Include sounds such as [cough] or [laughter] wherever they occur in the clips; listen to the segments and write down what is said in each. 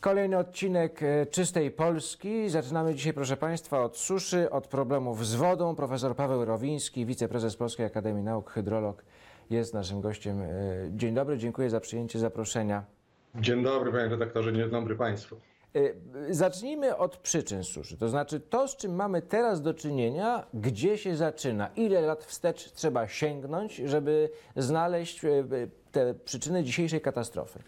Kolejny odcinek e, Czystej Polski. Zaczynamy dzisiaj, proszę Państwa, od suszy, od problemów z wodą. Profesor Paweł Rowiński, wiceprezes Polskiej Akademii Nauk, hydrolog, jest naszym gościem. E, Dzień dobry, dziękuję za przyjęcie zaproszenia. Dzień dobry, panie redaktorze, dzień dobry państwu. E, Zacznijmy od przyczyn suszy, to znaczy to, z czym mamy teraz do czynienia, gdzie się zaczyna, ile lat wstecz trzeba sięgnąć, żeby znaleźć te przyczyny dzisiejszej katastrofy.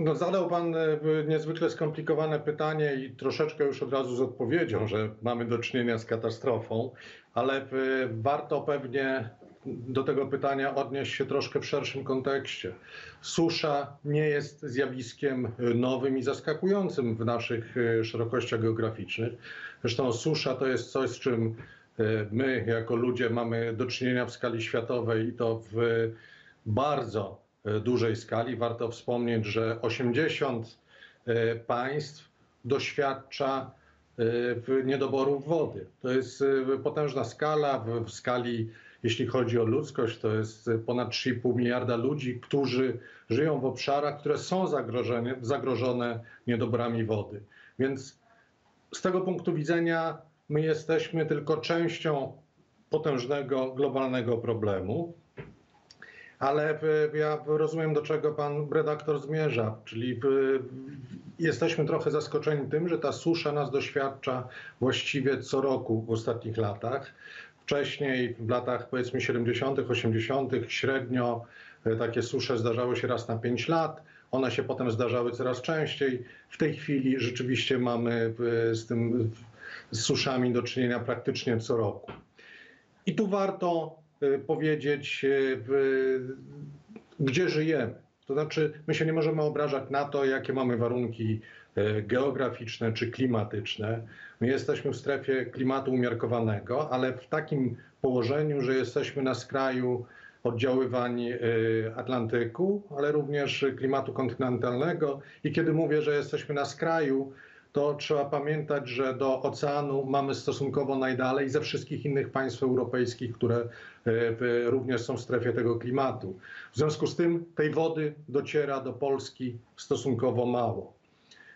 No, zadał pan e, niezwykle skomplikowane pytanie i troszeczkę już od razu z odpowiedzią, że mamy do czynienia z katastrofą, ale e, warto pewnie do tego pytania odnieść się troszkę w szerszym kontekście. Susza nie jest zjawiskiem e, nowym i zaskakującym w naszych szerokościach geograficznych. Zresztą susza to jest coś, z czym my jako ludzie mamy do czynienia w skali światowej i to w bardzo dużej skali. Warto wspomnieć, że 80 e, państw doświadcza e, niedoborów wody. To jest e, potężna skala. W, skali, jeśli chodzi o ludzkość, to jest e, ponad 3,5 miliarda ludzi, którzy żyją w obszarach, które są zagrożone, zagrożone wody. Więc z tego punktu widzenia my jesteśmy tylko częścią potężnego globalnego problemu. Ale e, ja rozumiem, do czego pan redaktor zmierza, czyli e, jesteśmy trochę zaskoczeni tym, że ta susza nas doświadcza właściwie co roku w ostatnich latach. Wcześniej, w latach powiedzmy 70., 80., średnio e, takie susze zdarzały się raz na 5 lat. One się potem zdarzały coraz częściej. W tej chwili rzeczywiście mamy z tym z suszami do czynienia praktycznie co roku. I tu warto powiedzieć, e, gdzie żyjemy. To znaczy, my się nie możemy obrażać na to, jakie mamy warunki e, geograficzne czy klimatyczne. My jesteśmy w strefie klimatu umiarkowanego, ale w takim położeniu, że jesteśmy na skraju oddziaływań e, Atlantyku, ale również klimatu kontynentalnego. I kiedy mówię, że jesteśmy na skraju, to trzeba pamiętać, że do oceanu mamy stosunkowo najdalej ze wszystkich innych państw europejskich, które e, również są w strefie tego klimatu. W związku z tym tej wody dociera do Polski stosunkowo mało.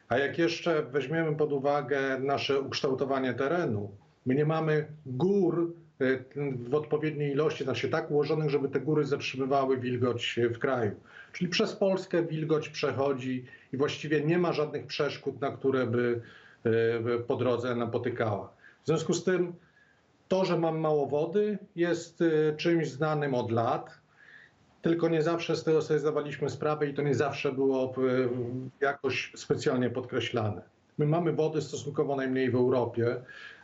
A jak jeszcze weźmiemy pod uwagę nasze ukształtowanie terenu, my nie mamy gór w odpowiedniej ilości, znaczy tak ułożonych, żeby te góry zatrzymywały wilgoć e, w kraju. Czyli przez Polskę wilgoć przechodzi i właściwie nie ma żadnych przeszkód, na które by e, po drodze napotykała. W związku z tym to, że mam mało wody, jest e, czymś znanym od lat. Tylko nie zawsze z tego sobie zdawaliśmy sprawę i to nie zawsze było e, jakoś specjalnie podkreślane. My mamy wody stosunkowo najmniej w Europie.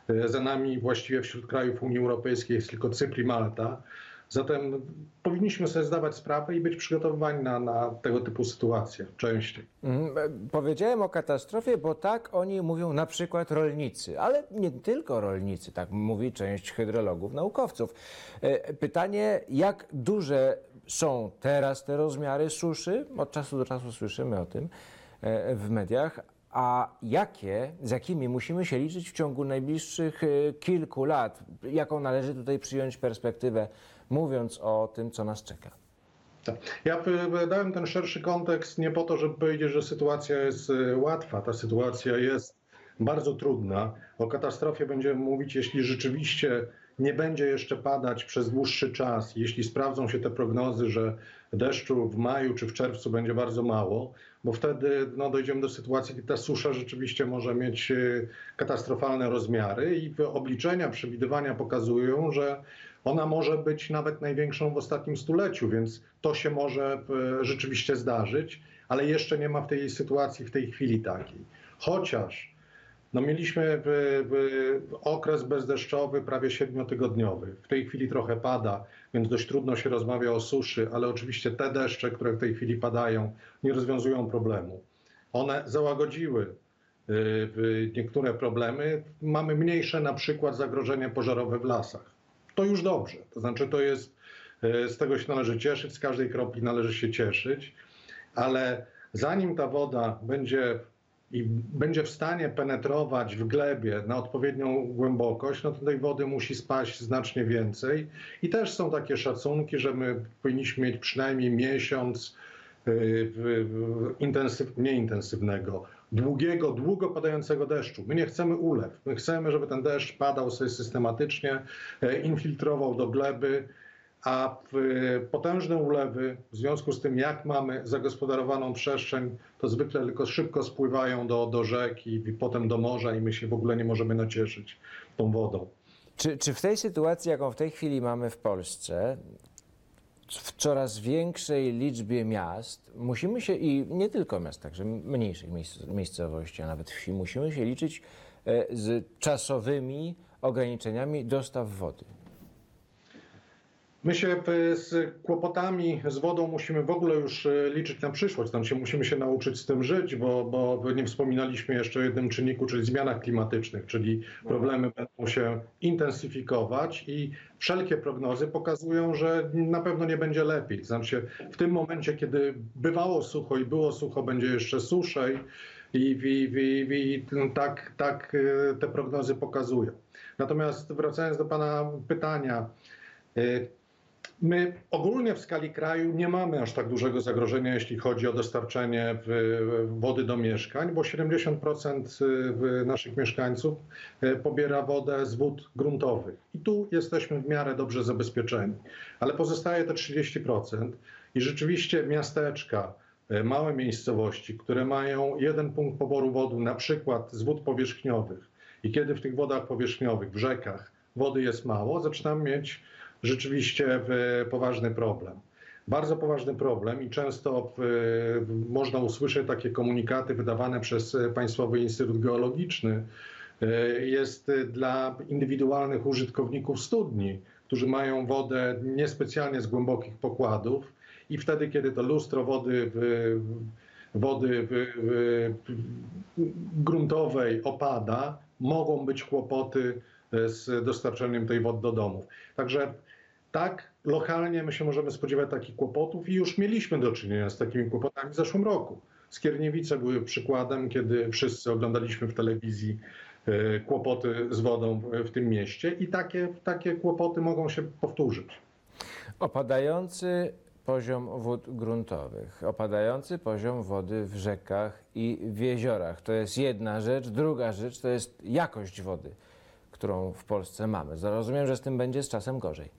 E, Za nami właściwie wśród krajów Unii Europejskiej jest tylko Cypr i Malta. Zatem powinniśmy sobie zdawać sprawę i być przygotowani na, na tego typu sytuacje częściej. Mm, e, Powiedziałem o katastrofie, bo tak o niej mówią na przykład rolnicy, ale nie tylko rolnicy, tak mówi część hydrologów, naukowców. E, Pytanie, jak duże są teraz te rozmiary suszy? Od czasu do czasu słyszymy o tym w mediach. A jakie, z jakimi musimy się liczyć w ciągu najbliższych e, kilku lat? Jaką należy tutaj przyjąć perspektywę, mówiąc o tym, co nas czeka? Tak. Ja y, dałem ten szerszy kontekst nie po to, żeby powiedzieć, że sytuacja jest y, łatwa. Ta sytuacja jest bardzo trudna. O katastrofie będziemy mówić, jeśli rzeczywiście nie będzie jeszcze padać przez dłuższy czas, jeśli sprawdzą się te prognozy, że deszczu w maju czy w czerwcu będzie bardzo mało, bo wtedy no, dojdziemy do sytuacji, kiedy ta susza rzeczywiście może mieć y, katastrofalne rozmiary i obliczenia, przewidywania pokazują, że ona może być nawet największą w ostatnim stuleciu, więc to się może e, rzeczywiście zdarzyć, ale jeszcze nie ma w tej sytuacji w tej chwili takiej. Chociaż no mieliśmy okres bezdeszczowy prawie siedmiotygodniowy. W tej chwili trochę pada, więc dość trudno się rozmawia o suszy, ale oczywiście te deszcze, które w tej chwili padają, nie rozwiązują problemu. One załagodziły w- niektóre problemy. Mamy mniejsze na przykład zagrożenie pożarowe w lasach. To już dobrze. To znaczy, to jest, e, z tego się należy cieszyć, z każdej kropli należy się cieszyć, ale zanim ta woda będzie i będzie w stanie penetrować w glebie na odpowiednią głębokość, no to tej wody musi spaść znacznie więcej. I też są takie szacunki, że my powinniśmy mieć przynajmniej miesiąc w- intensyw, nie intensywnego, długiego, długo padającego deszczu. My nie chcemy ulew. My chcemy, żeby ten deszcz padał sobie systematycznie, e, infiltrował do gleby, a w- potężne ulewy, w związku z tym, jak mamy zagospodarowaną przestrzeń, to zwykle tylko szybko spływają do, do rzek i, i potem do morza i my się w ogóle nie możemy nacieszyć tą wodą. Czy, czy w tej sytuacji, jaką w tej chwili mamy w Polsce, w coraz większej liczbie miast, musimy się, i nie tylko miast, także mniejszych miejsc, miejscowości, a nawet wsi, musimy się liczyć e, z czasowymi ograniczeniami dostaw wody? My się e, z kłopotami z wodą musimy w ogóle już e, liczyć na przyszłość. Tam się musimy się nauczyć z tym żyć, bo, bo nie wspominaliśmy jeszcze o jednym czynniku, czyli zmianach klimatycznych, czyli problemy będą się intensyfikować i wszelkie prognozy pokazują, że na pewno nie będzie lepiej. Znaczy w tym momencie, kiedy bywało sucho i było sucho, będzie jeszcze suszej i, i, i, i tak, tak e, te prognozy pokazują. Natomiast wracając do Pana pytania, My ogólnie w skali kraju nie mamy aż tak dużego zagrożenia, jeśli chodzi o dostarczenie wody do mieszkań, bo 70% w- naszych mieszkańców e, pobiera wodę z wód gruntowych. I tu jesteśmy w miarę dobrze zabezpieczeni. Ale pozostaje te 30% i rzeczywiście miasteczka, e, małe miejscowości, które mają jeden punkt poboru wody, na przykład z wód powierzchniowych, i kiedy w tych wodach powierzchniowych, w rzekach, wody jest mało, zaczynamy mieć rzeczywiście poważny problem. Bardzo poważny problem i często można usłyszeć takie komunikaty wydawane przez Państwowy Instytut Geologiczny. E, Jest dla indywidualnych użytkowników studni, którzy mają wodę niespecjalnie z głębokich pokładów i wtedy, kiedy to lustro wody w, wody gruntowej opada, mogą być kłopoty e, z dostarczeniem tej wody do domów. Także tak, lokalnie my się możemy spodziewać takich kłopotów i już mieliśmy do czynienia z takimi kłopotami w zeszłym roku. Skierniewice były przykładem, kiedy wszyscy oglądaliśmy w telewizji e, kłopoty z wodą w- tym mieście i takie, takie kłopoty mogą się powtórzyć. Opadający poziom wód gruntowych, opadający poziom wody w rzekach i w jeziorach. To jest jedna rzecz. Druga rzecz to jest jakość wody, którą w Polsce mamy. Rozumiem, że z tym będzie z czasem gorzej.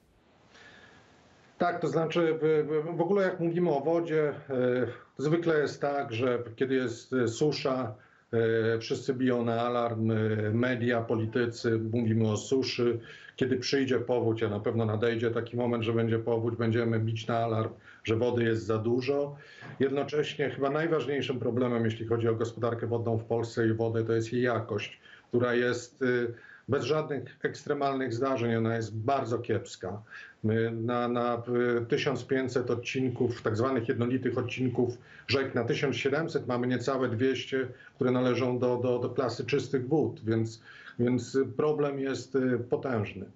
Tak, to znaczy w, ogóle jak mówimy o wodzie, e, zwykle jest tak, że kiedy jest e, susza, e, wszyscy biją na alarm, media, politycy, mówimy o suszy. Kiedy przyjdzie powódź, a na pewno nadejdzie taki moment, że będzie powódź, będziemy bić na alarm, że wody jest za dużo. Jednocześnie chyba najważniejszym problemem, jeśli chodzi o gospodarkę wodną w Polsce i wodę, to jest jej jakość, która jest bez żadnych ekstremalnych zdarzeń, ona jest bardzo kiepska. Na, na y, 1500 odcinków, tak zwanych jednolitych odcinków rzek na 1700 mamy niecałe 200, które należą do, do, do klasy czystych wód, więc, więc problem jest y, potężny.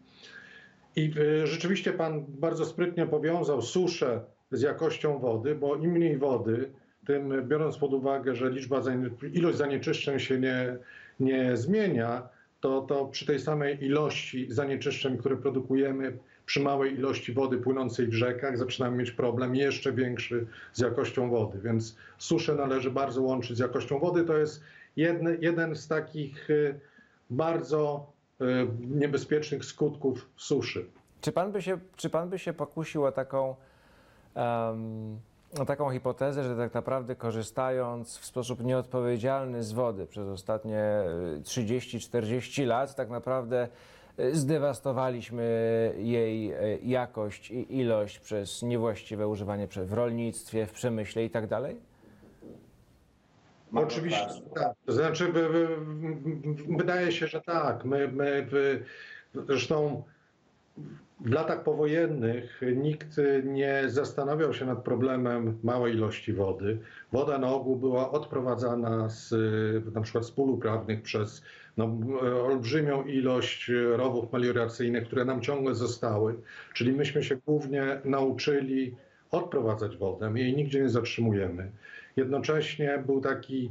I y, rzeczywiście pan bardzo sprytnie powiązał suszę z jakością wody, bo im mniej wody, tym biorąc pod uwagę, że liczba ilość zanieczyszczeń się nie, nie zmienia, to, to przy tej samej ilości zanieczyszczeń, które produkujemy, przy małej ilości wody płynącej w rzekach, zaczynamy mieć problem jeszcze większy z jakością wody. Więc suszę należy bardzo łączyć z jakością wody. To jest jedny, jeden z takich y, bardzo y, niebezpiecznych skutków suszy. Czy pan by się, czy pan by się pokusił o taką, o taką hipotezę, że tak naprawdę korzystając w sposób nieodpowiedzialny z wody przez ostatnie e, 30-40 lat, tak naprawdę e, zdewastowaliśmy jej e, jakość i ilość przez niewłaściwe używanie w rolnictwie, w przemyśle i tak dalej? Oczywiście tak. To znaczy, wy- wy- wy- wydaje się, że tak. My, my, zresztą w latach powojennych nikt nie zastanawiał się nad problemem małej ilości wody. Woda na ogół była odprowadzana z na przykład z pól uprawnych przez no, olbrzymią ilość rowów melioracyjnych, które nam ciągle zostały. Czyli myśmy się głównie nauczyli odprowadzać wodę, jej nigdzie nie zatrzymujemy. Jednocześnie był taki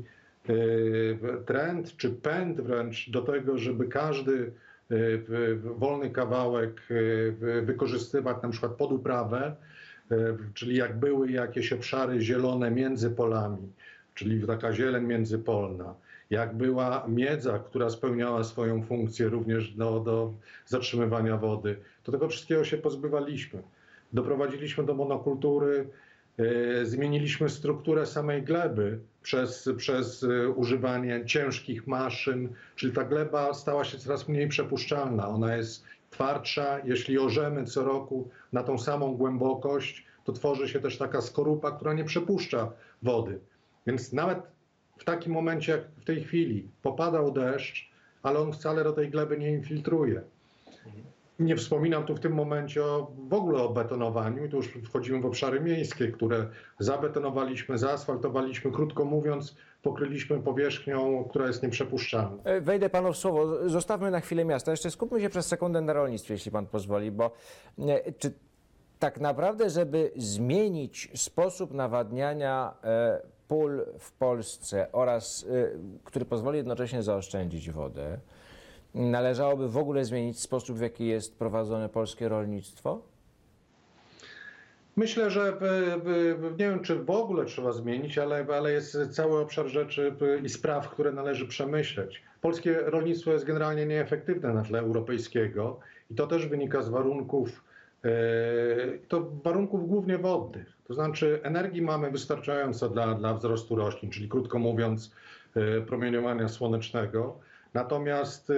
e, trend czy pęd wręcz do tego, żeby każdy wolny kawałek w- wykorzystywać na przykład pod uprawę. czyli jak były jakieś obszary zielone między polami, czyli taka zieleń międzypolna, jak była miedza, która spełniała swoją funkcję również do, do zatrzymywania wody, to tego wszystkiego się pozbywaliśmy. Doprowadziliśmy do monokultury, zmieniliśmy strukturę samej gleby przez, przez e, używanie ciężkich maszyn, czyli ta gleba stała się coraz mniej przepuszczalna. Ona jest twardsza. Jeśli orzemy co roku na tą samą głębokość, to tworzy się też taka skorupa, która nie przepuszcza wody. Więc nawet w takim momencie, jak w tej chwili, popadał deszcz, ale on wcale do tej gleby nie infiltruje. Nie wspominam tu w tym momencie o, w ogóle o betonowaniu, tu już wchodzimy w obszary miejskie, które zabetonowaliśmy, zaasfaltowaliśmy, krótko mówiąc, pokryliśmy powierzchnią, która jest nieprzepuszczalna. E, Wejdę panu w słowo. Zostawmy na chwilę miasta. Jeszcze skupmy się przez sekundę na rolnictwie, jeśli pan pozwoli, bo czy tak naprawdę, żeby zmienić sposób nawadniania e, pól w Polsce oraz e, który pozwoli jednocześnie zaoszczędzić wodę, należałoby w ogóle zmienić sposób, w jaki jest prowadzone polskie rolnictwo? Myślę, że by, by, nie wiem, czy w ogóle trzeba zmienić, ale, ale jest cały obszar rzeczy i spraw, które należy przemyśleć. Polskie rolnictwo jest generalnie nieefektywne na tle europejskiego i to też wynika z warunków, e, to warunków głównie wodnych. To znaczy energii mamy wystarczająco dla, dla wzrostu roślin, czyli krótko mówiąc e, promieniowania słonecznego. Natomiast e,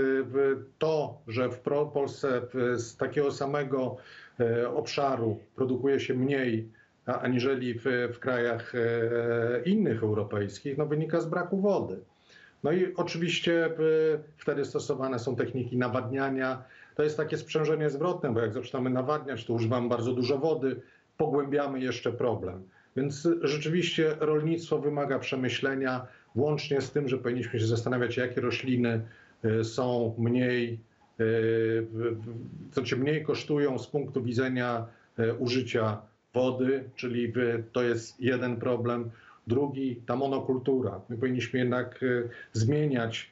to, że w Polsce z takiego samego obszaru produkuje się mniej aniżeli w, w krajach innych europejskich, no wynika z braku wody. No i oczywiście wtedy stosowane są techniki nawadniania. To jest takie sprzężenie zwrotne, bo jak zaczynamy nawadniać, to używamy bardzo dużo wody, pogłębiamy jeszcze problem. Więc rzeczywiście rolnictwo wymaga przemyślenia, łącznie z tym, że powinniśmy się zastanawiać, jakie rośliny są mniej, co cię mniej kosztują z punktu widzenia użycia wody, czyli to jest jeden problem. Drugi, ta monokultura. My powinniśmy jednak zmieniać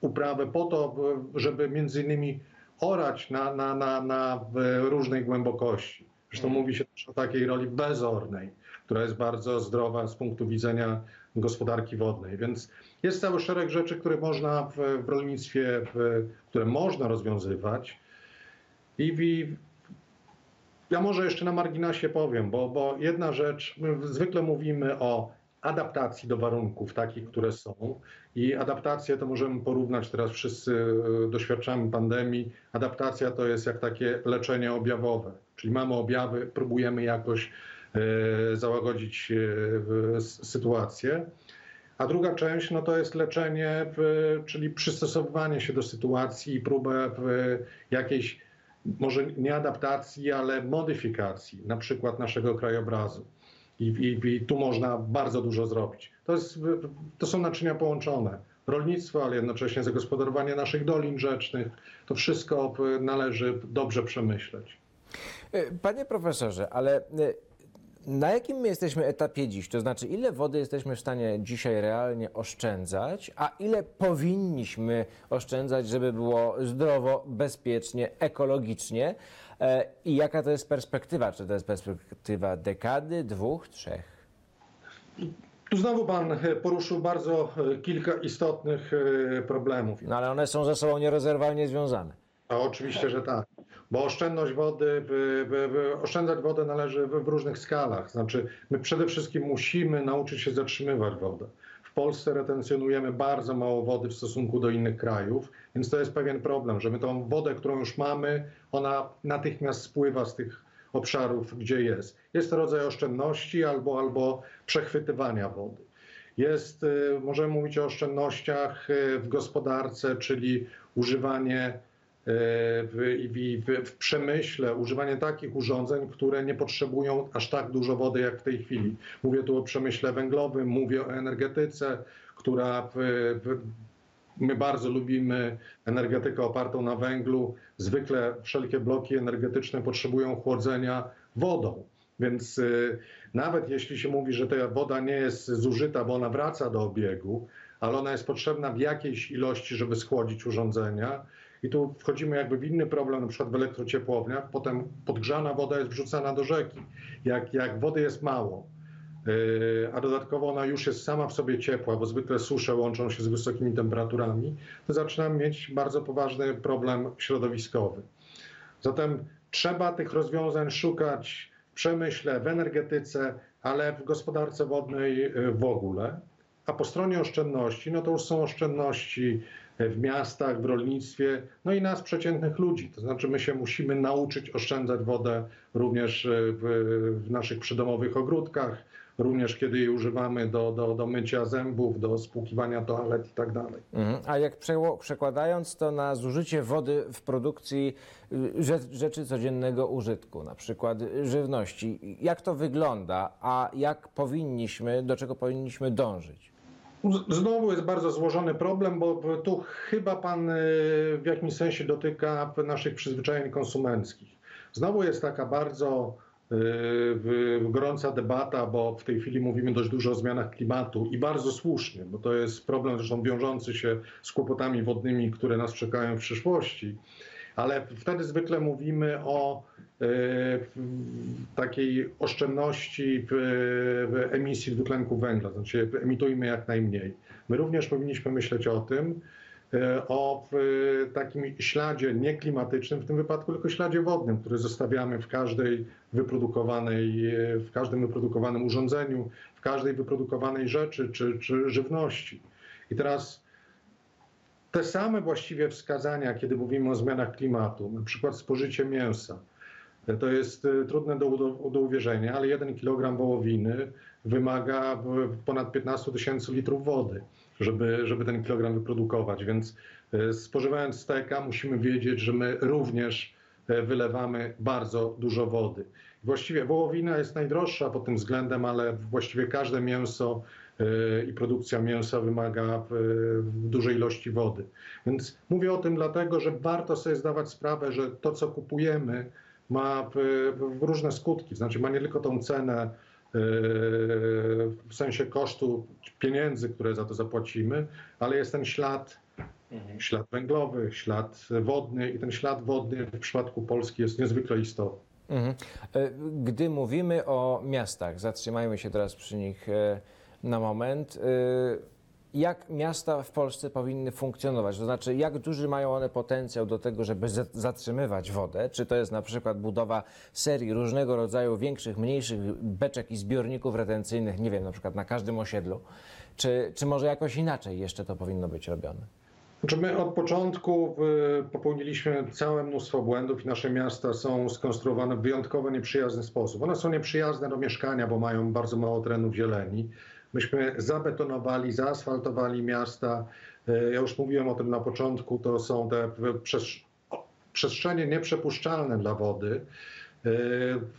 uprawę po to, żeby między innymi orać na, na, na, na różnej głębokości. Zresztą mówi się też o takiej roli bezornej, która jest bardzo zdrowa z punktu widzenia gospodarki wodnej. Więc jest cały szereg rzeczy, które można w, w rolnictwie, w, które można rozwiązywać. I, I, ja może jeszcze na marginesie powiem, bo, bo jedna rzecz, my zwykle mówimy o adaptacji do warunków takich, które są. I adaptację to możemy porównać, teraz wszyscy doświadczamy pandemii. Adaptacja to jest jak takie leczenie objawowe, czyli mamy objawy, próbujemy jakoś e, załagodzić e, sytuację. A druga część no to jest leczenie, czyli przystosowywanie się do sytuacji i próbę jakiejś, może nie adaptacji, ale modyfikacji, na przykład naszego krajobrazu. I, i, I, tu można bardzo dużo zrobić. To, jest, to są naczynia połączone. Rolnictwo, ale jednocześnie zagospodarowanie naszych dolin rzecznych. To wszystko należy dobrze przemyśleć. Panie profesorze, ale na jakim my jesteśmy etapie dziś? To znaczy, ile wody jesteśmy w stanie dzisiaj realnie oszczędzać, a ile powinniśmy oszczędzać, żeby było zdrowo, bezpiecznie, ekologicznie? I jaka to jest perspektywa? Czy to jest perspektywa dekady, dwóch, trzech? Tu znowu Pan poruszył bardzo kilka istotnych problemów. No ale one są ze sobą nierozerwalnie związane. A oczywiście, że tak. Bo oszczędność wody, oszczędzać wodę należy w różnych skalach. Znaczy, my przede wszystkim musimy nauczyć się zatrzymywać wodę. W Polsce retencjonujemy bardzo mało wody w stosunku do innych krajów, więc to jest pewien problem, że my tą wodę, którą już mamy, ona natychmiast spływa z tych obszarów, gdzie jest. Jest to rodzaj oszczędności albo, albo przechwytywania wody. Jest, możemy mówić o oszczędnościach w gospodarce, czyli używanie w, w, w, przemyśle używanie takich urządzeń, które nie potrzebują aż tak dużo wody jak w tej chwili. Mówię tu o przemyśle węglowym, mówię o energetyce, która w, my bardzo lubimy energetykę opartą na węglu. Zwykle wszelkie bloki energetyczne potrzebują chłodzenia wodą. Więc y, nawet jeśli się mówi, że ta woda nie jest zużyta, bo ona wraca do obiegu, ale ona jest potrzebna w jakiejś ilości, żeby schłodzić urządzenia, I tu wchodzimy jakby w inny problem, na przykład w elektrociepłowniach. Potem podgrzana woda jest wrzucana do rzeki. Jak, jak wody jest mało, yy, a dodatkowo ona już jest sama w sobie ciepła, bo zwykle susze łączą się z wysokimi temperaturami, to zaczynamy mieć bardzo poważny problem środowiskowy. Zatem trzeba tych rozwiązań szukać w przemyśle, w energetyce, ale w gospodarce wodnej y, w ogóle. A po stronie oszczędności, no to już są oszczędności w miastach, w rolnictwie, no i nas, przeciętnych ludzi. To znaczy, my się musimy nauczyć oszczędzać wodę również w, w naszych przydomowych ogródkach, również kiedy jej używamy do, do, do mycia zębów, do spłukiwania toalet i tak dalej. Mhm. A jak przekładając to na zużycie wody w produkcji y, rze- rzeczy codziennego użytku, na przykład żywności, jak to wygląda, a jak powinniśmy, do czego powinniśmy dążyć? Znowu jest bardzo złożony problem, bo tu chyba pan y, w jakimś sensie dotyka naszych przyzwyczajeń konsumenckich. Znowu jest taka bardzo y, gorąca debata, bo w tej chwili mówimy dość dużo o zmianach klimatu i bardzo słusznie, bo to jest problem zresztą wiążący się z kłopotami wodnymi, które nas czekają w przyszłości. Ale wtedy zwykle mówimy o w- takiej oszczędności w emisji dwutlenku węgla, znaczy emitujmy jak najmniej. My również powinniśmy myśleć o tym, y, o takim śladzie nieklimatycznym, w tym wypadku tylko śladzie wodnym, który zostawiamy w każdej wyprodukowanej, w każdym wyprodukowanym urządzeniu, w każdej wyprodukowanej rzeczy czy, czy żywności. I teraz te same właściwie wskazania, kiedy mówimy o zmianach klimatu, na przykład spożycie mięsa, to jest e, trudne do, do uwierzenia, ale jeden kilogram wołowiny wymaga ponad 15 tysięcy litrów wody, żeby, żeby ten kilogram wyprodukować. Więc e, spożywając steka musimy wiedzieć, że my również e, wylewamy bardzo dużo wody. Właściwie wołowina jest najdroższa pod tym względem, ale właściwie każde mięso i produkcja mięsa wymaga e, dużej ilości wody. Więc mówię o tym dlatego, że warto sobie zdawać sprawę, że to, co kupujemy, ma w różne skutki. Znaczy ma nie tylko tą cenę e, w sensie kosztu pieniędzy, które za to zapłacimy, ale jest ten ślad, ślad węglowy, ślad wodny i ten ślad wodny w przypadku Polski jest niezwykle istotny. Mhm. E, Gdy mówimy o miastach, zatrzymajmy się teraz przy nich e, na moment. e, Jak miasta w Polsce powinny funkcjonować? To znaczy, jak duży mają one potencjał do tego, żeby za- zatrzymywać wodę? Czy to jest na przykład budowa serii różnego rodzaju większych, mniejszych beczek i zbiorników retencyjnych, nie wiem, na przykład na każdym osiedlu? Czy, czy może jakoś inaczej jeszcze to powinno być robione? Znaczy my od początku y, popełniliśmy całe mnóstwo błędów i nasze miasta są skonstruowane w wyjątkowo nieprzyjazny sposób. One są nieprzyjazne do mieszkania, bo mają bardzo mało terenów zieleni. Myśmy zabetonowali, zaasfaltowali miasta. Y, Ja już mówiłem o tym na początku, to są te przestrzenie nieprzepuszczalne dla wody. Y,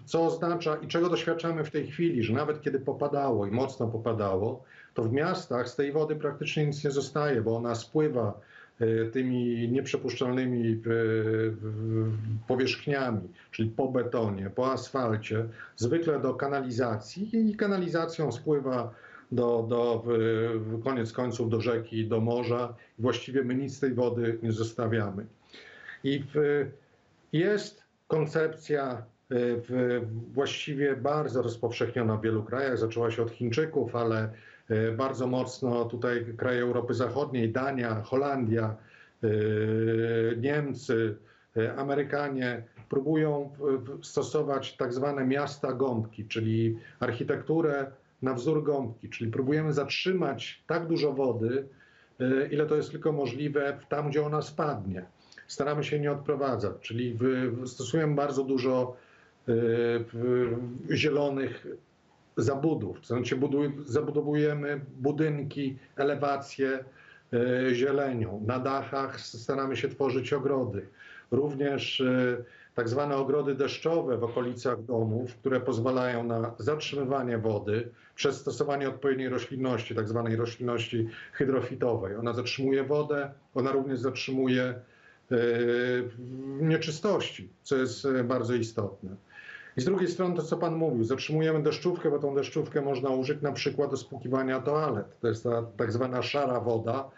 Co oznacza i czego doświadczamy w tej chwili, że nawet kiedy popadało i mocno popadało, to w miastach z tej wody praktycznie nic nie zostaje, bo ona spływa y, tymi nieprzepuszczalnymi powierzchniami, czyli po betonie, po asfalcie, zwykle do kanalizacji i kanalizacją spływa do, do koniec końców do rzeki, do morza. Właściwie my nic z tej wody nie zostawiamy. I w, jest koncepcja y, w, właściwie bardzo rozpowszechniona w wielu krajach. Zaczęła się od Chińczyków, ale y, bardzo mocno tutaj kraje Europy Zachodniej, Dania, Holandia, y, Niemcy, Amerykanie próbują stosować tak zwane miasta gąbki, czyli architekturę na wzór gąbki, czyli próbujemy zatrzymać tak dużo wody, y, ile to jest tylko możliwe tam, gdzie ona spadnie staramy się nie odprowadzać, czyli stosujemy bardzo dużo y, zielonych zabudów, to znaczy zabudowujemy budynki, elewacje y, zielenią. Na dachach staramy się tworzyć ogrody. Również tak zwane ogrody deszczowe w okolicach domów, które pozwalają na zatrzymywanie wody przez stosowanie odpowiedniej roślinności, tak zwanej roślinności hydrofitowej. Ona zatrzymuje wodę, ona również zatrzymuje e, nieczystości, co jest e, bardzo istotne. I z drugiej strony to, co Pan mówił, zatrzymujemy deszczówkę, bo tą deszczówkę można użyć na przykład do spłukiwania toalet. To jest ta tak zwana szara woda,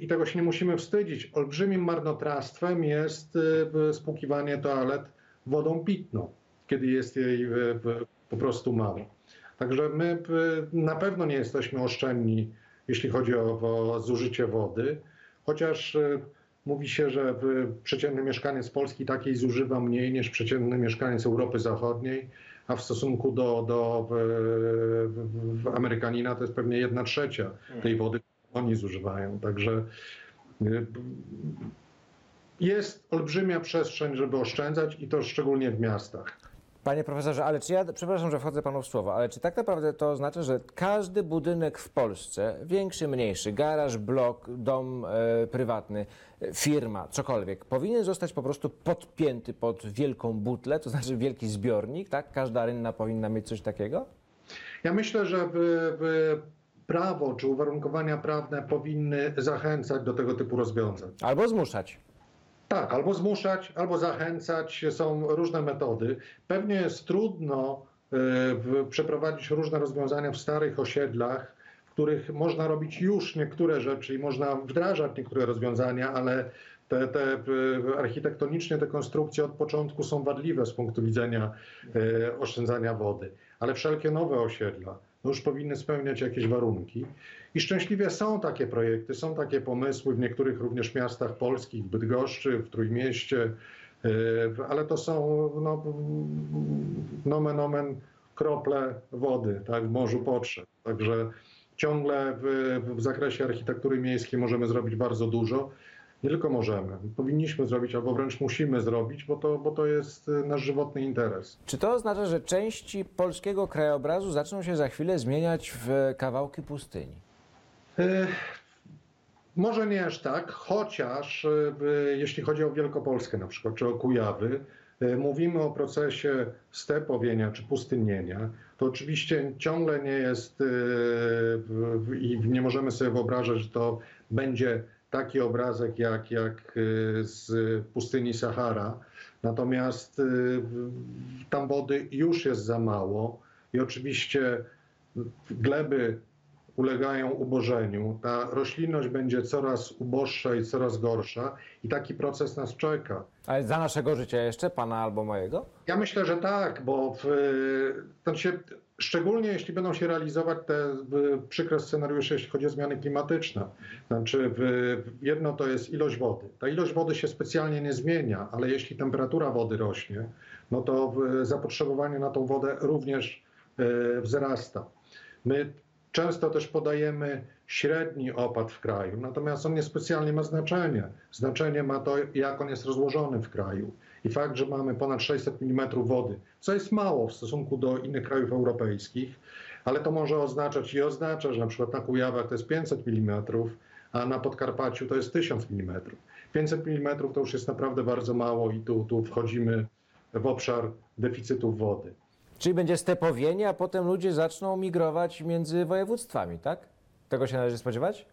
i tego się nie musimy wstydzić, olbrzymim marnotrawstwem jest y, spłukiwanie toalet wodą pitną, kiedy jest jej y, po prostu mało. Także my y, na pewno nie jesteśmy oszczędni, jeśli chodzi o, o zużycie wody, chociaż mówi się, że przeciętny mieszkaniec Polski takiej zużywa mniej niż przeciętny mieszkaniec Europy Zachodniej, a w stosunku do, do Amerykanina to jest pewnie jedna trzecia tej wody, którą oni zużywają. Także y, jest olbrzymia przestrzeń, żeby oszczędzać i to szczególnie w miastach. Panie profesorze, ale czy ja, przepraszam, że wchodzę panu w słowo, ale czy tak naprawdę to oznacza, że każdy budynek w Polsce, większy, mniejszy, garaż, blok, dom e, prywatny, firma, cokolwiek, powinien zostać po prostu podpięty pod wielką butlę, to znaczy wielki zbiornik, tak? Każda rynna powinna mieć coś takiego? Ja myślę, że w, w prawo czy uwarunkowania prawne powinny zachęcać do tego typu rozwiązań. Albo zmuszać. Tak, albo zmuszać, albo zachęcać. Są różne metody. Pewnie jest trudno y, przeprowadzić różne rozwiązania w starych osiedlach, w których można robić już niektóre rzeczy i można wdrażać niektóre rozwiązania, ale te, te y, architektonicznie te konstrukcje od początku są wadliwe z punktu widzenia y, oszczędzania wody. Ale wszelkie nowe osiedla no już powinny spełniać jakieś warunki. I szczęśliwie są takie projekty, są takie pomysły w niektórych również miastach polskich, w Bydgoszczy, w Trójmieście, yy, ale to są no, nomen omen krople wody tak, w morzu potrzeb. Także ciągle w, w zakresie architektury miejskiej możemy zrobić bardzo dużo. Nie tylko możemy, powinniśmy zrobić, albo wręcz musimy zrobić, bo to, bo to jest y, nasz żywotny interes. Czy to oznacza, że części polskiego krajobrazu zaczną się za chwilę zmieniać w kawałki pustyni? E, Może nie aż tak, chociaż e, jeśli chodzi o Wielkopolskę na przykład, czy o Kujawy, e, mówimy o procesie stepowienia czy pustynienia, to oczywiście ciągle nie jest i nie możemy sobie wyobrażać, że to będzie taki obrazek jak, jak e, z pustyni Sahara. Natomiast w- tam wody już jest za mało i oczywiście gleby ulegają ubożeniu, ta roślinność będzie coraz uboższa i coraz gorsza i taki proces nas czeka. Ale za naszego życia jeszcze, pana albo mojego? Ja myślę, że tak, bo w, to się, szczególnie jeśli będą się realizować te przykre scenariusze, jeśli chodzi o zmiany klimatyczne. Znaczy, jedno to jest ilość wody. Ta ilość wody się specjalnie nie zmienia, ale jeśli temperatura wody rośnie, no to zapotrzebowanie na tą wodę również e, wzrasta. My często też podajemy średni opad w kraju, natomiast on niespecjalnie ma znaczenie. Znaczenie ma to, jak on jest rozłożony w kraju. I fakt, że mamy ponad 600 mm wody, co jest mało w stosunku do innych krajów europejskich, ale to może oznaczać i oznacza, że na przykład na Kujawach to jest 500 mm, a na Podkarpaciu to jest 1000 mm. 500 mm to już jest naprawdę bardzo mało i tu, tu wchodzimy w obszar deficytu wody. Czyli będzie stepowienie, a potem ludzie zaczną migrować między województwami, tak? Tego się należy spodziewać?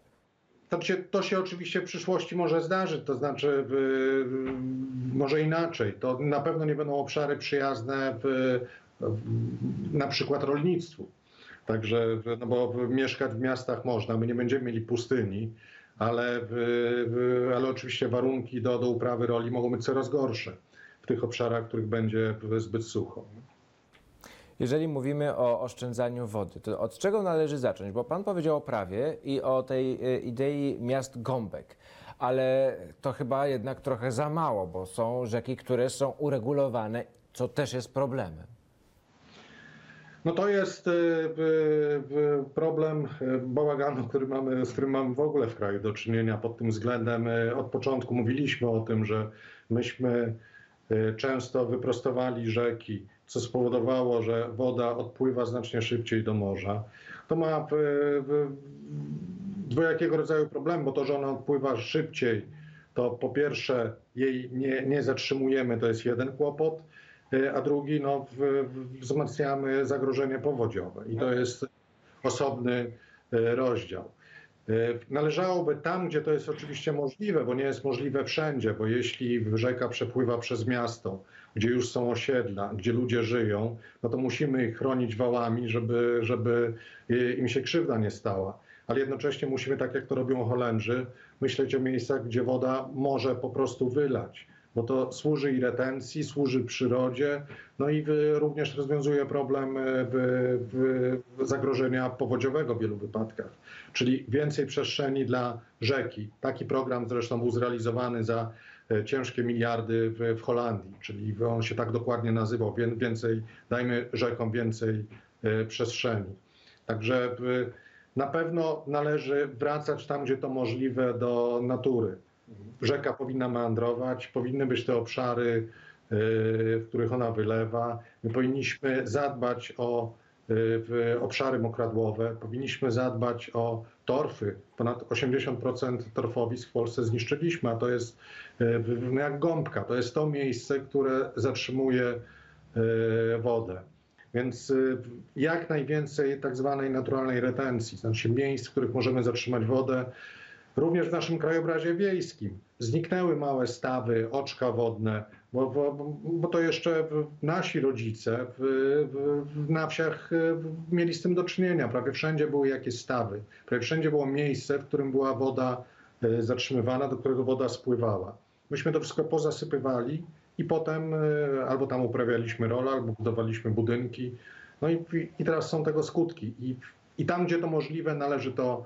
Się, to się oczywiście w przyszłości może zdarzyć, to znaczy może inaczej. To na pewno nie będą obszary przyjazne w, w, na przykład rolnictwu. Także, no bo mieszkać w miastach można, my nie będziemy mieli pustyni, ale, w, ale oczywiście warunki do, do uprawy roli mogą być coraz gorsze w tych obszarach, w których będzie zbyt sucho. Jeżeli mówimy o oszczędzaniu wody, to od czego należy zacząć? Bo pan powiedział o prawie i o tej e, idei miast gąbek, ale to chyba jednak trochę za mało, bo są rzeki, które są uregulowane, co też jest problemem. No to jest y, problem y, bałaganu, który mamy, z którym mamy w ogóle w kraju do czynienia pod tym względem. Od początku mówiliśmy o tym, że myśmy często wyprostowali rzeki, co spowodowało, że woda odpływa znacznie szybciej do morza. To ma y, dwojakiego rodzaju problem, bo to, że ona odpływa szybciej, to po pierwsze jej nie, nie zatrzymujemy, to jest jeden kłopot, y, a drugi, no, wzmacniamy zagrożenie powodziowe i to jest osobny y, rozdział. Należałoby tam, gdzie to jest oczywiście możliwe, bo nie jest możliwe wszędzie, bo jeśli rzeka przepływa przez miasto, gdzie już są osiedla, gdzie ludzie żyją, no to musimy ich chronić wałami, żeby, żeby y, im się krzywda nie stała. ale jednocześnie musimy, tak jak to robią Holendrzy, myśleć o miejscach, gdzie woda może po prostu wylać, bo to służy i retencji, służy przyrodzie, no i również rozwiązuje problem e, zagrożenia powodziowego w wielu wypadkach. Czyli więcej przestrzeni dla rzeki. Taki program zresztą był zrealizowany za e, ciężkie miliardy w, w Holandii, czyli on się tak dokładnie nazywał, Wię- więcej, dajmy rzekom więcej e, przestrzeni. Także e, na pewno należy wracać tam, gdzie to możliwe do natury. Rzeka powinna meandrować, powinny być te obszary, e, w których ona wylewa. My powinniśmy zadbać o e, obszary mokradłowe, powinniśmy zadbać o torfy. Ponad 80% torfowisk w Polsce zniszczyliśmy, a to jest e, no jak gąbka. To jest to miejsce, które zatrzymuje e, wodę. Więc y, jak najwięcej tak zwanej naturalnej retencji, znaczy miejsc, w których możemy zatrzymać wodę, również w naszym krajobrazie wiejskim. Zniknęły małe stawy, oczka wodne, bo, bo, bo to jeszcze nasi rodzice w, w, na wsiach w- mieli z tym do czynienia. Prawie wszędzie były jakieś stawy, prawie wszędzie było miejsce, w którym była woda y, zatrzymywana, do którego woda spływała. Myśmy to wszystko pozasypywali i potem y, albo tam uprawialiśmy rolę, albo budowaliśmy budynki. No i, i teraz są tego skutki. I, I tam, gdzie to możliwe, należy to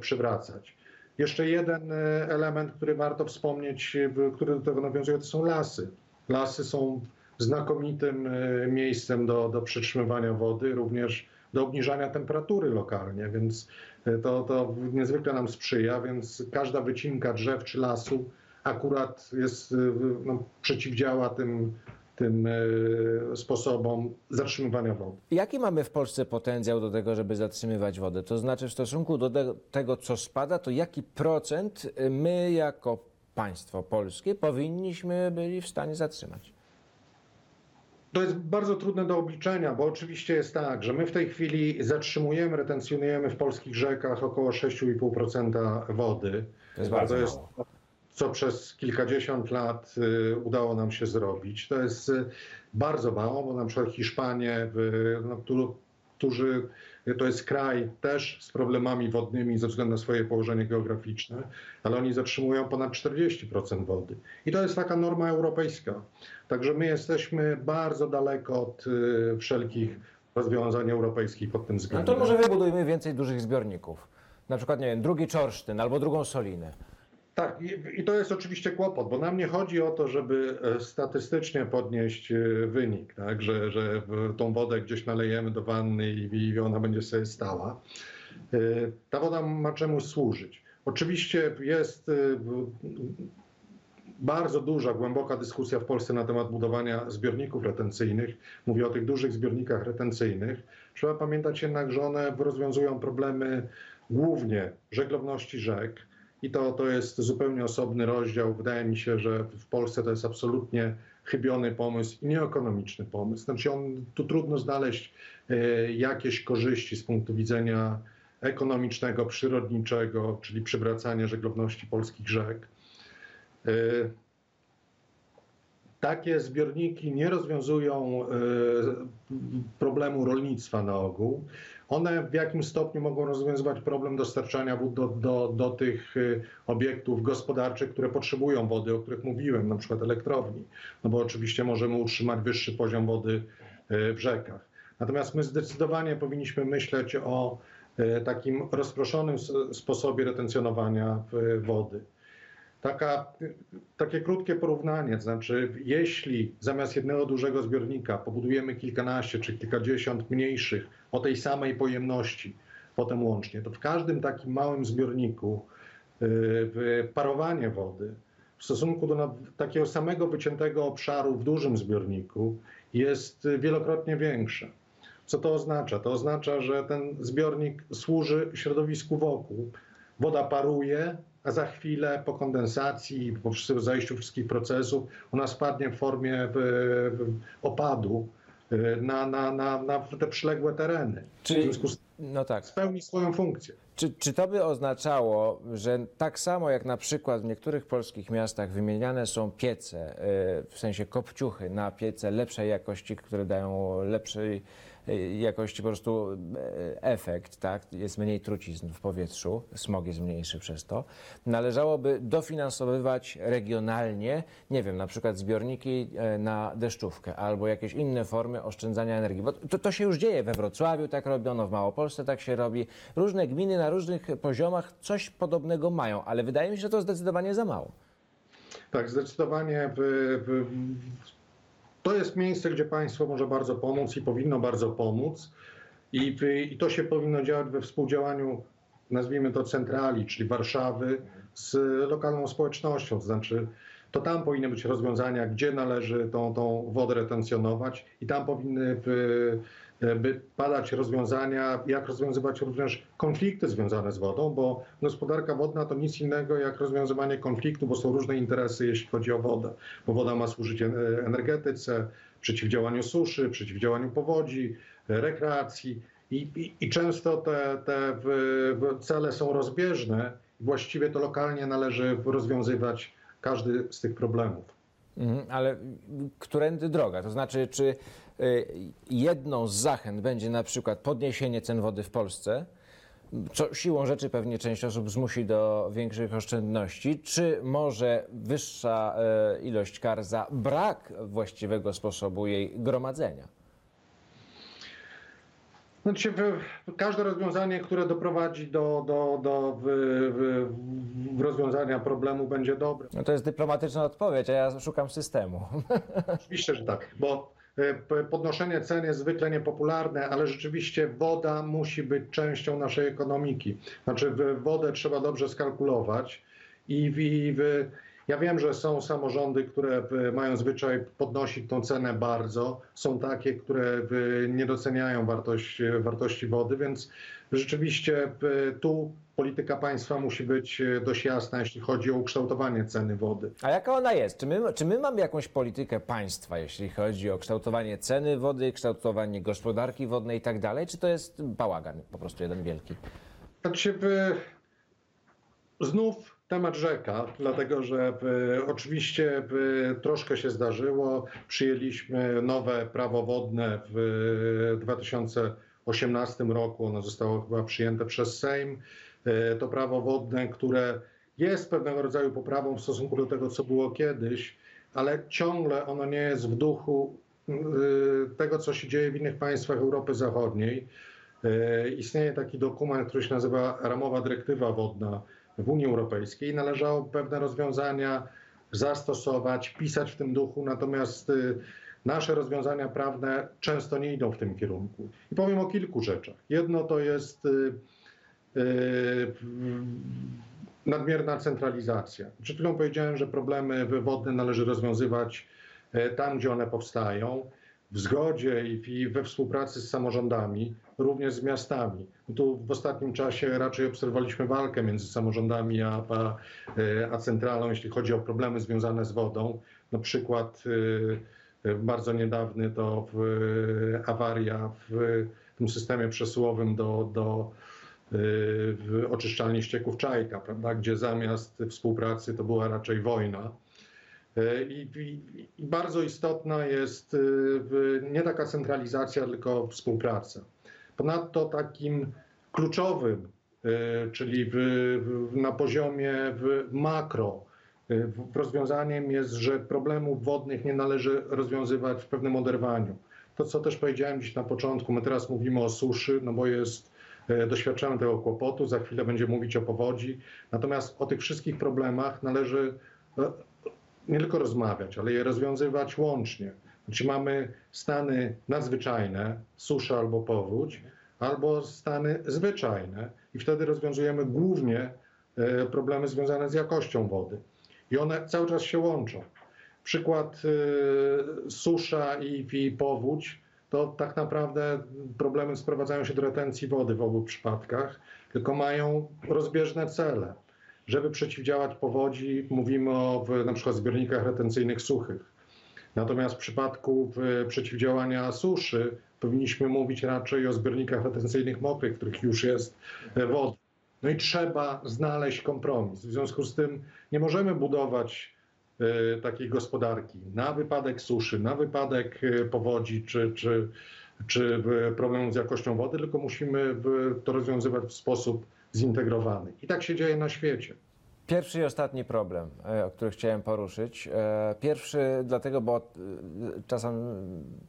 przywracać. Jeszcze jeden y, element, który warto wspomnieć, w- który do tego nawiązuje, to są lasy. Lasy są znakomitym y, miejscem do, do przytrzymywania wody, również do obniżania temperatury lokalnie, więc to, to niezwykle nam sprzyja, więc każda wycinka drzew czy lasu akurat jest, no, przeciwdziała tym, tym y, sposobom zatrzymywania wody. Jaki mamy w Polsce potencjał do tego, żeby zatrzymywać wodę? To znaczy w stosunku do te- tego, co spada, to jaki procent y, my jako państwo polskie powinniśmy byli w stanie zatrzymać? To jest bardzo trudne do obliczenia, bo oczywiście jest tak, że my w tej chwili zatrzymujemy, retencjonujemy w polskich rzekach około 6,5% wody. To jest bardzo to jest mało. Co przez kilkadziesiąt lat y, udało nam się zrobić. To jest y, bardzo mało, bo na przykład Hiszpanie, no, którzy- to jest kraj też z problemami wodnymi ze względu na swoje położenie geograficzne, ale oni zatrzymują ponad 40% wody. I to jest taka norma europejska. Także my jesteśmy bardzo daleko od y, wszelkich rozwiązań europejskich pod tym No względem. to może wybudujmy więcej dużych zbiorników. Na przykład, nie wiem, drugi Czorsztyn albo drugą Solinę. Tak, i, i to jest oczywiście kłopot, bo nam nie chodzi o to, żeby e, statystycznie podnieść e, wynik, tak? że, że tą wodę gdzieś nalejemy do wanny i, i ona będzie sobie stała. E, Ta woda ma czemuś służyć. Oczywiście jest bardzo duża, głęboka dyskusja w Polsce na temat budowania zbiorników retencyjnych. Mówię o tych dużych zbiornikach retencyjnych. Trzeba pamiętać jednak, że one rozwiązują problemy głównie żeglowności rzek. I to, to jest zupełnie osobny rozdział. Wydaje mi się, że w Polsce to jest absolutnie chybiony pomysł i nieekonomiczny pomysł. Znaczy on, tu trudno znaleźć e, jakieś korzyści z punktu widzenia ekonomicznego, przyrodniczego, czyli przywracania żeglowności polskich rzek. E, takie zbiorniki nie rozwiązują e, problemu rolnictwa na ogół. One w jakim stopniu mogą rozwiązywać problem dostarczania wód do, do, do tych e, obiektów gospodarczych, które potrzebują wody, o których mówiłem, na przykład elektrowni, no bo oczywiście możemy utrzymać wyższy poziom wody e, w rzekach. Natomiast my zdecydowanie powinniśmy myśleć o takim rozproszonym sposobie retencjonowania wody. Taka, takie krótkie porównanie, znaczy, jeśli zamiast jednego dużego zbiornika pobudujemy kilkanaście czy kilkadziesiąt mniejszych o tej samej pojemności, potem łącznie, to w każdym takim małym zbiorniku y, w parowanie wody w stosunku do takiego samego wyciętego obszaru w dużym zbiorniku jest y, wielokrotnie większe. Co to oznacza? To oznacza, że ten zbiornik służy środowisku wokół. Woda paruje, a za chwilę po kondensacji, po zajściu wszystkich procesów, ona spadnie w formie opadu y, na, na, na, na te przyległe tereny. Czyli- W związku z No tak. spełni swoją funkcję. Czy, czy to by oznaczało, że tak samo jak na przykład w niektórych polskich miastach wymieniane są piece, y, w sensie kopciuchy na piece lepszej jakości, które dają lepszej y, jakości po prostu e, efekt, tak? Jest mniej trucizn w powietrzu, smog jest mniejszy przez to. Należałoby dofinansowywać regionalnie, nie wiem, na przykład zbiorniki e, na deszczówkę albo jakieś inne formy oszczędzania energii. Bo to, to się już dzieje we Wrocławiu, tak robiono, w Małopolsce tak się robi. Różne gminy na różnych poziomach coś podobnego mają, ale wydaje mi się, że to zdecydowanie za mało. Tak, zdecydowanie. W, w, to jest miejsce, gdzie państwo może bardzo pomóc i powinno bardzo pomóc. I, I to się powinno działać we współdziałaniu, nazwijmy to centrali, czyli Warszawy, z lokalną społecznością. To znaczy, to tam powinny być rozwiązania, gdzie należy tą, tą wodę retencjonować, i tam powinny by, by padać rozwiązania, jak rozwiązywać również konflikty związane z wodą, bo gospodarka wodna to nic innego jak rozwiązywanie konfliktu, bo są różne interesy, jeśli chodzi o wodę. Bo woda ma służyć en- energetyce, przeciwdziałaniu suszy, przeciwdziałaniu powodzi, rekreacji. I, i, i często te, te w, w cele są rozbieżne właściwie to lokalnie należy rozwiązywać każdy z tych problemów. Mhm, ale którędy droga? To znaczy, czy jedną z zachęt będzie na przykład podniesienie cen wody w Polsce, co siłą rzeczy pewnie część osób zmusi do większych oszczędności, czy może wyższa y, ilość kar za brak właściwego sposobu jej gromadzenia? Znaczy, każde rozwiązanie, które doprowadzi do, do, do w, w, w rozwiązania problemu będzie dobre. No to jest dyplomatyczna odpowiedź, a ja szukam systemu. [laughs] Oczywiście, że tak, bo podnoszenie cen jest zwykle niepopularne, ale rzeczywiście woda musi być częścią naszej ekonomiki. Znaczy, wodę trzeba dobrze skalkulować i, i w, ja wiem, że są samorządy, które w, mają zwyczaj podnosić tą cenę bardzo. Są takie, które w, nie doceniają wartość, wartości wody, więc rzeczywiście tu polityka państwa musi być e, dość jasna, jeśli chodzi o ukształtowanie ceny wody. A jaka ona jest? Czy my, czy my mamy jakąś politykę państwa, jeśli chodzi o kształtowanie ceny wody, kształtowanie gospodarki wodnej i tak dalej? Czy to jest bałagan po prostu jeden wielki? Znaczy, znów temat rzeka, dlatego że w, oczywiście w, troszkę się zdarzyło. Przyjęliśmy nowe prawo wodne w 2018 roku. Ono zostało chyba przyjęte przez Sejm. E, To prawo wodne, które jest pewnego rodzaju poprawą w stosunku do tego, co było kiedyś, ale ciągle ono nie jest w duchu y, tego, co się dzieje w innych państwach Europy Zachodniej. E, Istnieje taki dokument, który się nazywa Ramowa Dyrektywa Wodna w Unii Europejskiej. Należało pewne rozwiązania zastosować, pisać w tym duchu, natomiast y, nasze rozwiązania prawne często nie idą w tym kierunku. I powiem o kilku rzeczach. Jedno to jest y, y, nadmierna centralizacja. Przed chwilą powiedziałem, że problemy wodne należy rozwiązywać e, tam, gdzie one powstają, w zgodzie i we współpracy z samorządami, również z miastami. Tu w ostatnim czasie raczej obserwowaliśmy walkę między samorządami a, a, e, a centralą, jeśli chodzi o problemy związane z wodą. Na przykład e, e, bardzo niedawny to w, awaria w tym systemie przesyłowym do, do w oczyszczalni ścieków Czajka, prawda, gdzie zamiast współpracy to była raczej wojna. E, I, i, I bardzo istotna jest e, nie taka centralizacja, tylko współpraca. Ponadto takim kluczowym, e, czyli w, w, na poziomie makro, rozwiązaniem jest, że problemów wodnych nie należy rozwiązywać w pewnym oderwaniu. To, co też powiedziałem dziś na początku, my teraz mówimy o suszy, no bo jest, doświadczamy tego kłopotu, za chwilę będziemy mówić o powodzi. Natomiast o tych wszystkich problemach należy nie tylko rozmawiać, ale je rozwiązywać łącznie. Znaczy mamy stany nadzwyczajne, susza albo powódź, albo stany zwyczajne i wtedy rozwiązujemy głównie e, problemy związane z jakością wody. I one cały czas się łączą. Przykład e, susza i, i powódź to tak naprawdę problemy sprowadzają się do retencji wody w obu przypadkach, tylko mają rozbieżne cele. Żeby przeciwdziałać powodzi, mówimy o w, na przykład zbiornikach retencyjnych suchych. Natomiast w przypadku w, przeciwdziałania suszy powinniśmy mówić raczej o zbiornikach retencyjnych mokrych, w których już jest e, woda. No i trzeba znaleźć kompromis. W związku z tym nie możemy budować e, takiej gospodarki na wypadek suszy, na wypadek e, powodzi czy, czy, czy problemu z jakością wody, tylko musimy to rozwiązywać w sposób zintegrowany. I tak się dzieje na świecie. Pierwszy i ostatni problem, e, o który chciałem poruszyć. E, Pierwszy dlatego, bo e, czasem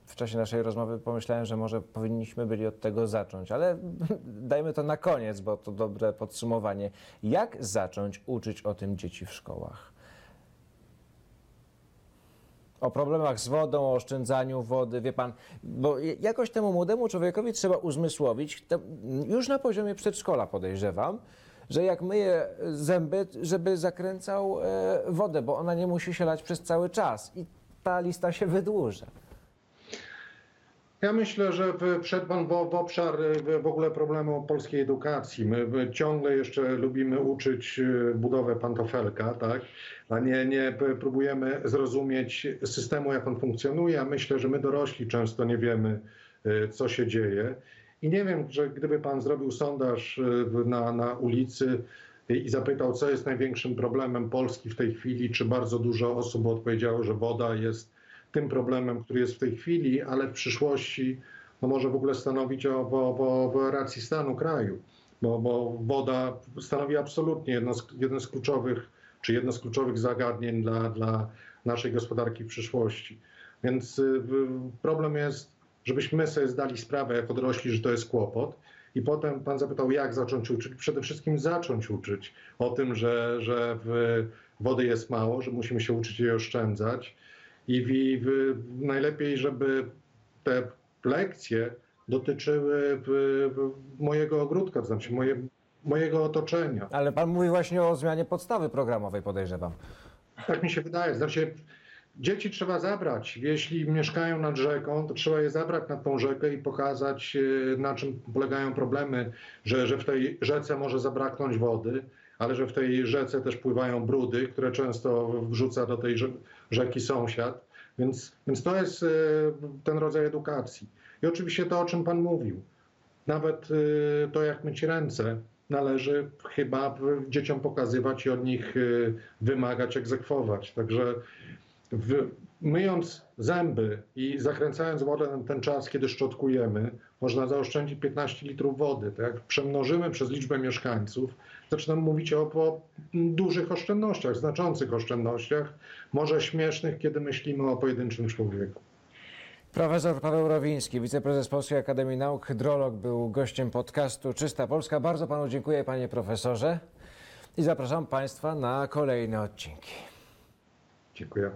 w czasie naszej rozmowy pomyślałem, że może powinniśmy byli od tego zacząć, ale [laughs] dajmy to na koniec, bo to dobre podsumowanie. Jak zacząć uczyć o tym dzieci w szkołach? O problemach z wodą, o oszczędzaniu wody, wie pan, bo jakoś temu młodemu człowiekowi trzeba uzmysłowić, już na poziomie przedszkola podejrzewam, że jak myje zęby, żeby zakręcał e, wodę, bo ona nie musi się lać przez cały czas i ta lista się wydłuża. Ja myślę, że wszedł Pan w, obszar w, ogóle problemu polskiej edukacji. My, ciągle jeszcze lubimy uczyć y, budowę pantofelka, tak? a nie, nie próbujemy zrozumieć systemu, jak on funkcjonuje. A myślę, że my dorośli często nie wiemy, y, co się dzieje. I nie wiem, że gdyby Pan zrobił sondaż w- na, na ulicy i zapytał, co jest największym problemem Polski w tej chwili, czy bardzo dużo osób odpowiedziało, że woda jest tym problemem, który jest w tej chwili, ale w przyszłości no może w ogóle stanowić o, o, o, racji stanu kraju, bo, bo woda stanowi absolutnie jedno z, jeden z kluczowych, czy jedno z kluczowych zagadnień dla, dla naszej gospodarki w przyszłości. Więc y, problem jest, żebyśmy my sobie zdali sprawę jako dorośli, że to jest kłopot. I potem pan zapytał, jak zacząć uczyć. Przede wszystkim zacząć uczyć o tym, że, że wody jest mało, że musimy się uczyć jej oszczędzać. I w, w, najlepiej, żeby te lekcje dotyczyły mojego ogródka, to znaczy moje, mojego otoczenia. Ale pan mówi właśnie o zmianie podstawy programowej, podejrzewam. Tak mi się wydaje. Znaczy, dzieci trzeba zabrać. Jeśli mieszkają nad rzeką, to trzeba je zabrać nad tą rzekę i pokazać, e, na czym polegają problemy, że, że w tej rzece może zabraknąć wody, ale że w tej rzece też pływają brudy, które często wrzuca do tej rze- rzeki sąsiad. Więc, więc to jest e, ten rodzaj edukacji. I oczywiście to, o czym Pan mówił. Nawet e, to, jak myć ręce, należy chyba dzieciom pokazywać i od nich e, wymagać, egzekwować. Także w, myjąc zęby i zakręcając wodę na ten czas, kiedy szczotkujemy, można zaoszczędzić 15 litrów wody. Tak przemnożymy przez liczbę mieszkańców, zaczynamy mówić o, o dużych oszczędnościach, znaczących oszczędnościach, może śmiesznych, kiedy myślimy o pojedynczym człowieku. Profesor Paweł Rowiński, wiceprezes Polskiej Akademii Nauk, hydrolog, był gościem podcastu Czysta Polska. Bardzo panu dziękuję, panie profesorze. I zapraszam państwa na kolejne odcinki. Dziękuję.